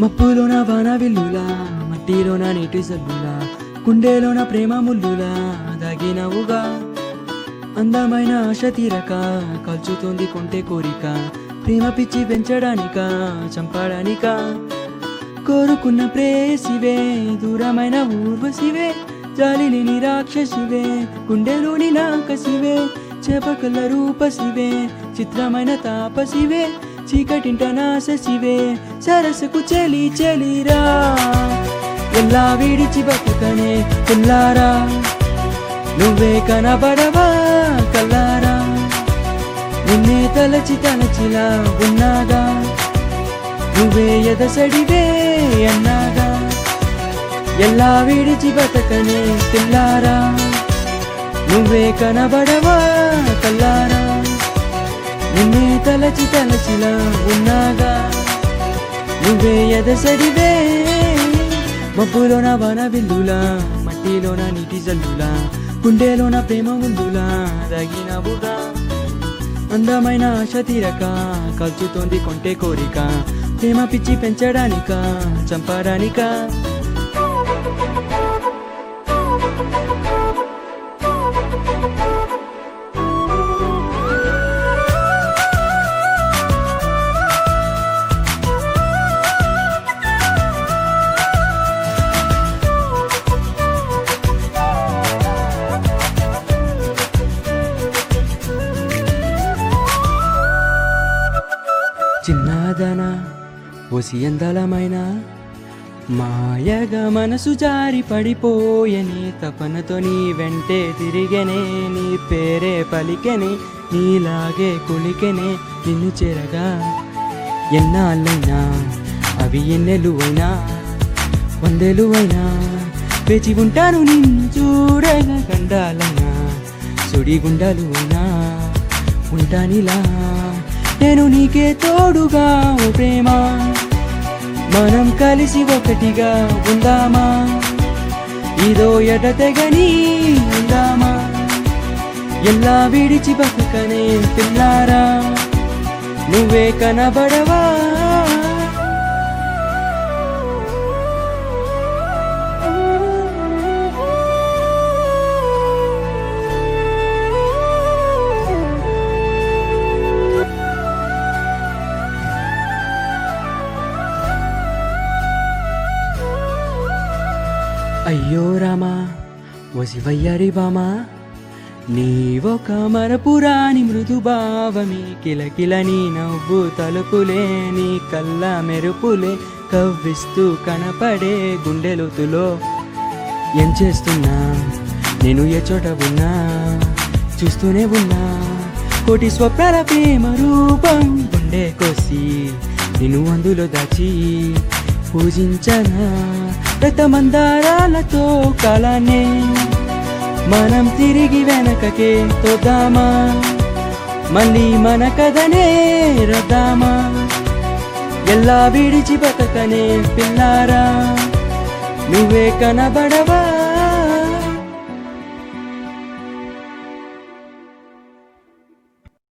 మప్పులోన వాన విల్లులా మట్టిలోన నీటి జల్లులా కుండేలోన ప్రేమ ముల్లులా దాగినవుగా అందమైన ఆశ తీరక కలుచుతుంది కొంటే కోరిక ప్రేమ పిచ్చి పెంచడానిక చంపడానిక. కోరుకున్న ప్రేయసివే దూరమైన ఊర్వశివే జాలి లేని రాక్షసివే గుండెలోని నాకసివే చేపకల్ల రూపసివే చిత్రమైన తాపసివే చీకటింట నాశసివే సరస్సుకు చెలి చెలిరా. ఎలా విడిచి బతుకనే పుల్లారా నువ్వే కనబడవా కల్లారా? నిన్నే తలచి తలచిలా ఉన్నాగా? నువ్వే ఎదసడివే అన్నాగా? ఎలా విడిచి బతకనే పిల్లారా నువ్వే కనబడవా కల్లారా? నిన్నే తలచి ఉన్నాగా? నువ్వే ఎదసడివే మబ్బులోన వన విల్లులా మట్టిలోన నీటి జల్లులా గుండెలోన ప్రేమ ముందులా తగినవుగా అందమైన ఆశ తీరక కలుచుతోంది కొంటే కోరిక ప్రేమ పిచ్చి పెంచడానిక చంపడానిక? చిన్నదన ఒసి అందలమైన మాయగా మనసు జారి పడిపోయని తపనతో నీ వెంటే తిరిగనే నీ పేరే పలికెనే నీలాగే కొలికెనే నిన్ను చేరగా. ఎన్నాళ్ళైనా అవి ఎన్నెలు అయినా వందెలు అయినా వేచి ఉంటాను నిన్ను చూడగా గండాలైనా సుడి గుండాలు అయినా ఉంటానిలా. నేను నీకే తోడుగా ఓ ప్రేమ. మనం కలిసి ఒకటిగా ఉందామా? ఇదో ఎడతెగని ఉందామా? ఎలా విడిచి బతుకనే పిల్లారా? నువ్వే కనబడవా? అయ్యో రామా వసివయ్యరి బామా నీవొక మరపురాని మృదుభావమి కిలకిల నీ నవ్వు తలుపులే నీ కళ్ళ మెరుపులే కవ్విస్తూ కనపడే గుండెలుతులో ఏం చేస్తున్నా? నేను ఏ చోట ఉన్నా? చూస్తూనే ఉన్నా. కోటి స్వప్నాల ప్రేమ రూపం గుండె కోసి నిన్ను అందులో దాచి పూజించనా? రతమందారాలతో కలనే. మనం తిరిగి వెనకకే తోదామా మళ్ళీ మన కథనే రదామా ఎలా విడిచి బతకనే పిల్లారా? నువ్వే కనబడవా?